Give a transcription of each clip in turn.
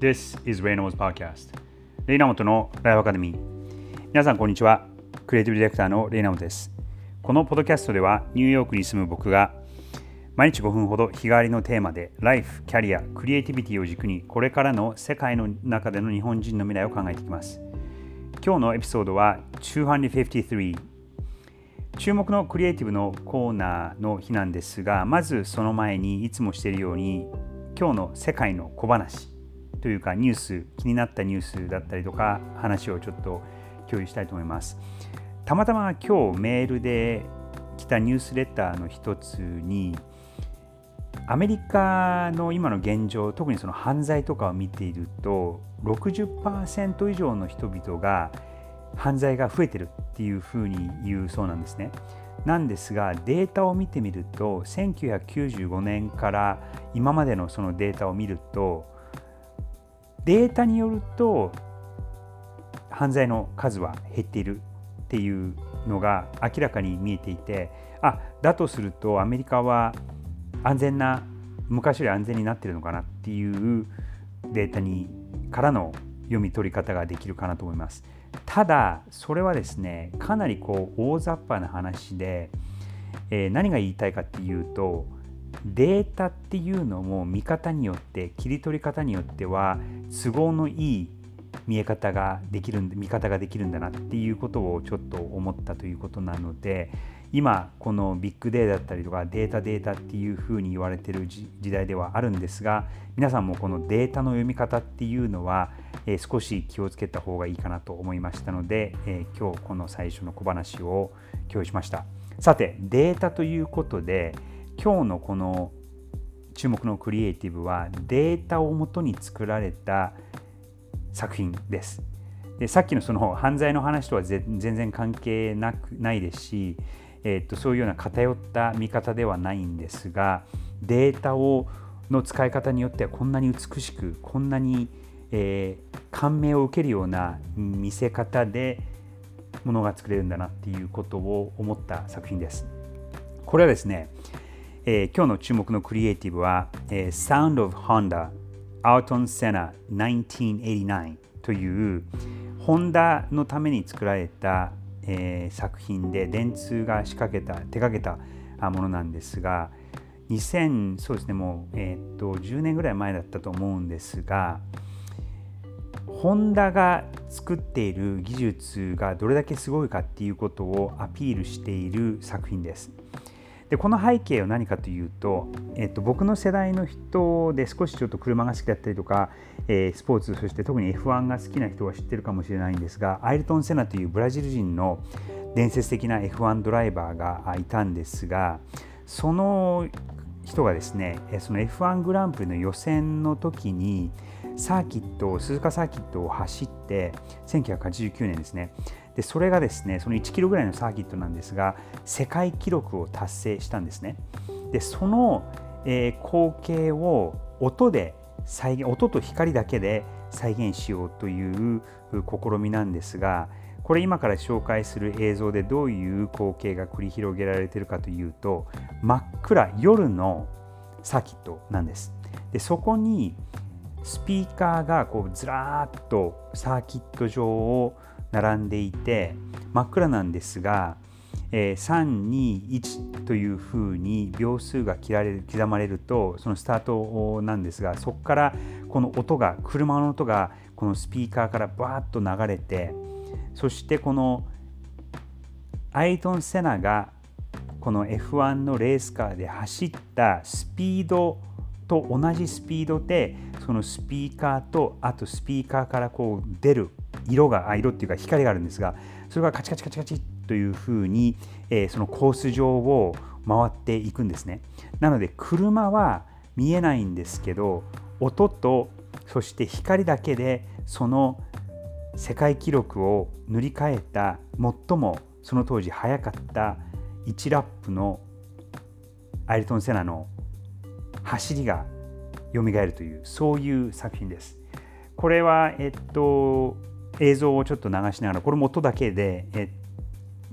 This is Reynolds Podcast. レイナモトのライフアカデミー。皆さんこんにちは。クリエイティブディレクターのレイナモトです。このポッドキャストではニューヨークに住む僕が毎日5分ほど日替わりのテーマでライフ、キャリア、クリエイティビティを軸にこれからの世界の中での日本人の未来を考えていきます。今日のエピソードは253注目のクリエイティブのコーナーの日なんですがまずその前にいつもしているように今日の世界の小話。というかニュース気になったニュースだったりとか話をちょっと共有したいと思いますたまたま今日メールで来たニュースレターの一つにアメリカの今の現状特にその犯罪とかを見ていると60%以上の人々が犯罪が増えてるっていうふうに言うそうなんですね。なんですがデータを見てみると1995年から今までのそのデータを見るとデータによると犯罪の数は減っているっていうのが明らかに見えていてあだとするとアメリカは安全な昔より安全になってるのかなっていうデータにからの読み取り方ができるかなと思います。ただそれはですねかなりこう大雑把な話で、えー、何が言いたいかっていうとデータっていうのも見方によって切り取り方によっては都合のいい見え方ができるんで見方ができるんだなっていうことをちょっと思ったということなので今このビッグデータだったりとかデータデータっていうふうに言われてる時代ではあるんですが皆さんもこのデータの読み方っていうのは、えー、少し気をつけた方がいいかなと思いましたので、えー、今日この最初の小話を共有しました。さてデータということで今日のこの注目のクリエイティブはデータをもとに作られた作品ですでさっきのその犯罪の話とは全然関係なくないですしえー、とそういうような偏った見方ではないんですがデータをの使い方によってはこんなに美しくこんなに、えー、感銘を受けるような見せ方でものが作れるんだなっていうことを思った作品です。これはですね、えー、今日の注目のクリエイティブは、えー、Sound of Honda Alton Senna 1989というホンダのために作られたえー、作品で電通が仕掛けた手掛けたものなんですが2000そうですねもう、えー、っと10年ぐらい前だったと思うんですがホンダが作っている技術がどれだけすごいかっていうことをアピールしている作品です。でこの背景は何かというと、えっと、僕の世代の人で少しちょっと車が好きだったりとか、えー、スポーツそして特に F1 が好きな人は知ってるかもしれないんですがアイルトン・セナというブラジル人の伝説的な F1 ドライバーがいたんですがその人がですねその F1 グランプリの予選の時にサーキット鈴鹿サーキットを走って1989年ですねでそれがですねその1キロぐらいのサーキットなんですが世界記録を達成したんですね。でその、えー、光景を音で再現音と光だけで再現しようという試みなんですがこれ今から紹介する映像でどういう光景が繰り広げられているかというと真っ暗夜のサーキットなんです。でそこにスピーカーがこうずらーっとサーキット上を並んでいて真っ暗なんですが、えー、321というふうに秒数が切られる刻まれるとそのスタートなんですがそこからこの音が車の音がこのスピーカーからバーッと流れてそしてこのアイトン・セナがこの F1 のレースカーで走ったスピードと同じスピードでそのスピーカーとあとスピーカーからこう出る色が色っていうか光があるんですがそれがカチカチカチカチというふうに、えー、そのコース上を回っていくんですねなので車は見えないんですけど音とそして光だけでその世界記録を塗り替えた最もその当時速かった1ラップのアイルトン・セナの走りが蘇るというそういう作品です。これは、えっと、映像をちょっと流しながらこれも音だけで、え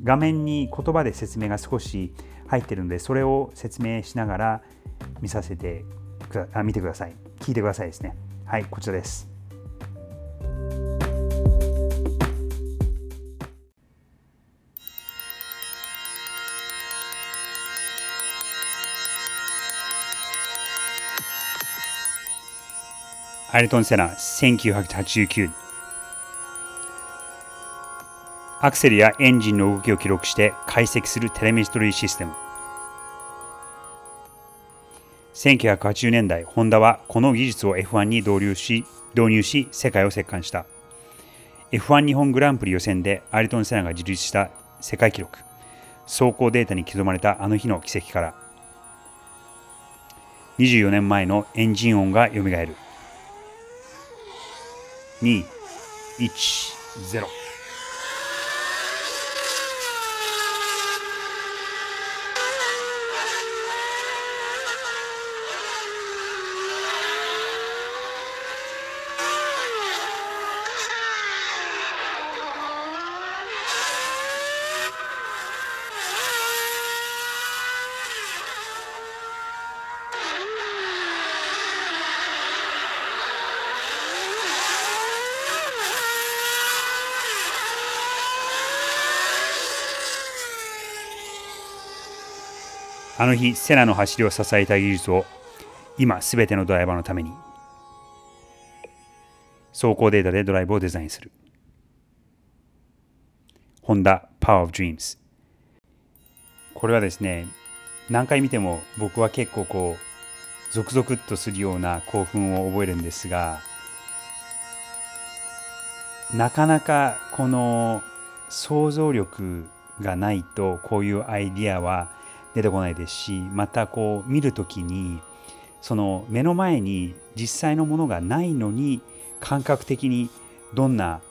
画面に言葉で説明が少し入ってるのでそれを説明しながら見させてくだあ見てください。聞いてくださいですね。はいこちらです。アイルトン・セナ1989アクセルやエンジンの動きを記録して解析するテレメストリーシステム1980年代、ホンダはこの技術を F1 に導入し、導入し世界を席巻した。F1 日本グランプリ予選でアイルトン・セナが樹立した世界記録、走行データに刻まれたあの日の奇跡から、24年前のエンジン音が蘇る。2、1、0。あの日、セナの走りを支えた技術を今すべてのドライバーのために走行データでドライブをデザインする。ホンダ Power of Dreams これはですね、何回見ても僕は結構こう、ゾクゾクっとするような興奮を覚えるんですが、なかなかこの想像力がないとこういうアイディアは出てこないですしまたこう見る時にその目の前に実際のものがないのに感覚的にどんな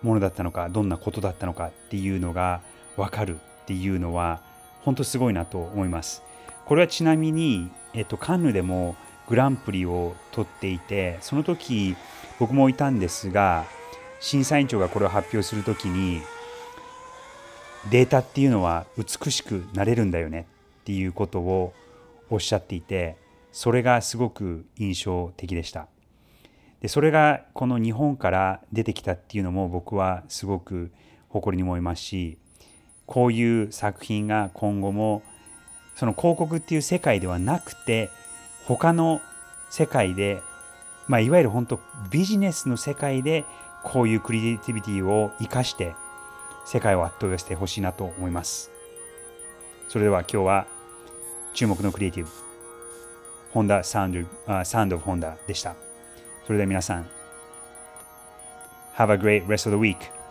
ものだったのかどんなことだったのかっていうのが分かるっていうのは本当すごいなと思います。これはちなみに、えっと、カンヌでもグランプリを取っていてその時僕もいたんですが審査委員長がこれを発表する時にデータっていうのは美しくなれるんだよねっていうことをおっしゃっていてそれがすごく印象的でした。でそれがこの日本から出てきたっていうのも僕はすごく誇りに思いますしこういう作品が今後もその広告っていう世界ではなくて他の世界で、まあ、いわゆる本当ビジネスの世界でこういうクリエイティビティを生かして世界を圧倒してほしいなと思います。それでは今日は注目のクリエイティブ、ホンダサウンド、サウンドオブホンダでした。それでは皆さん、Have a great rest of the week.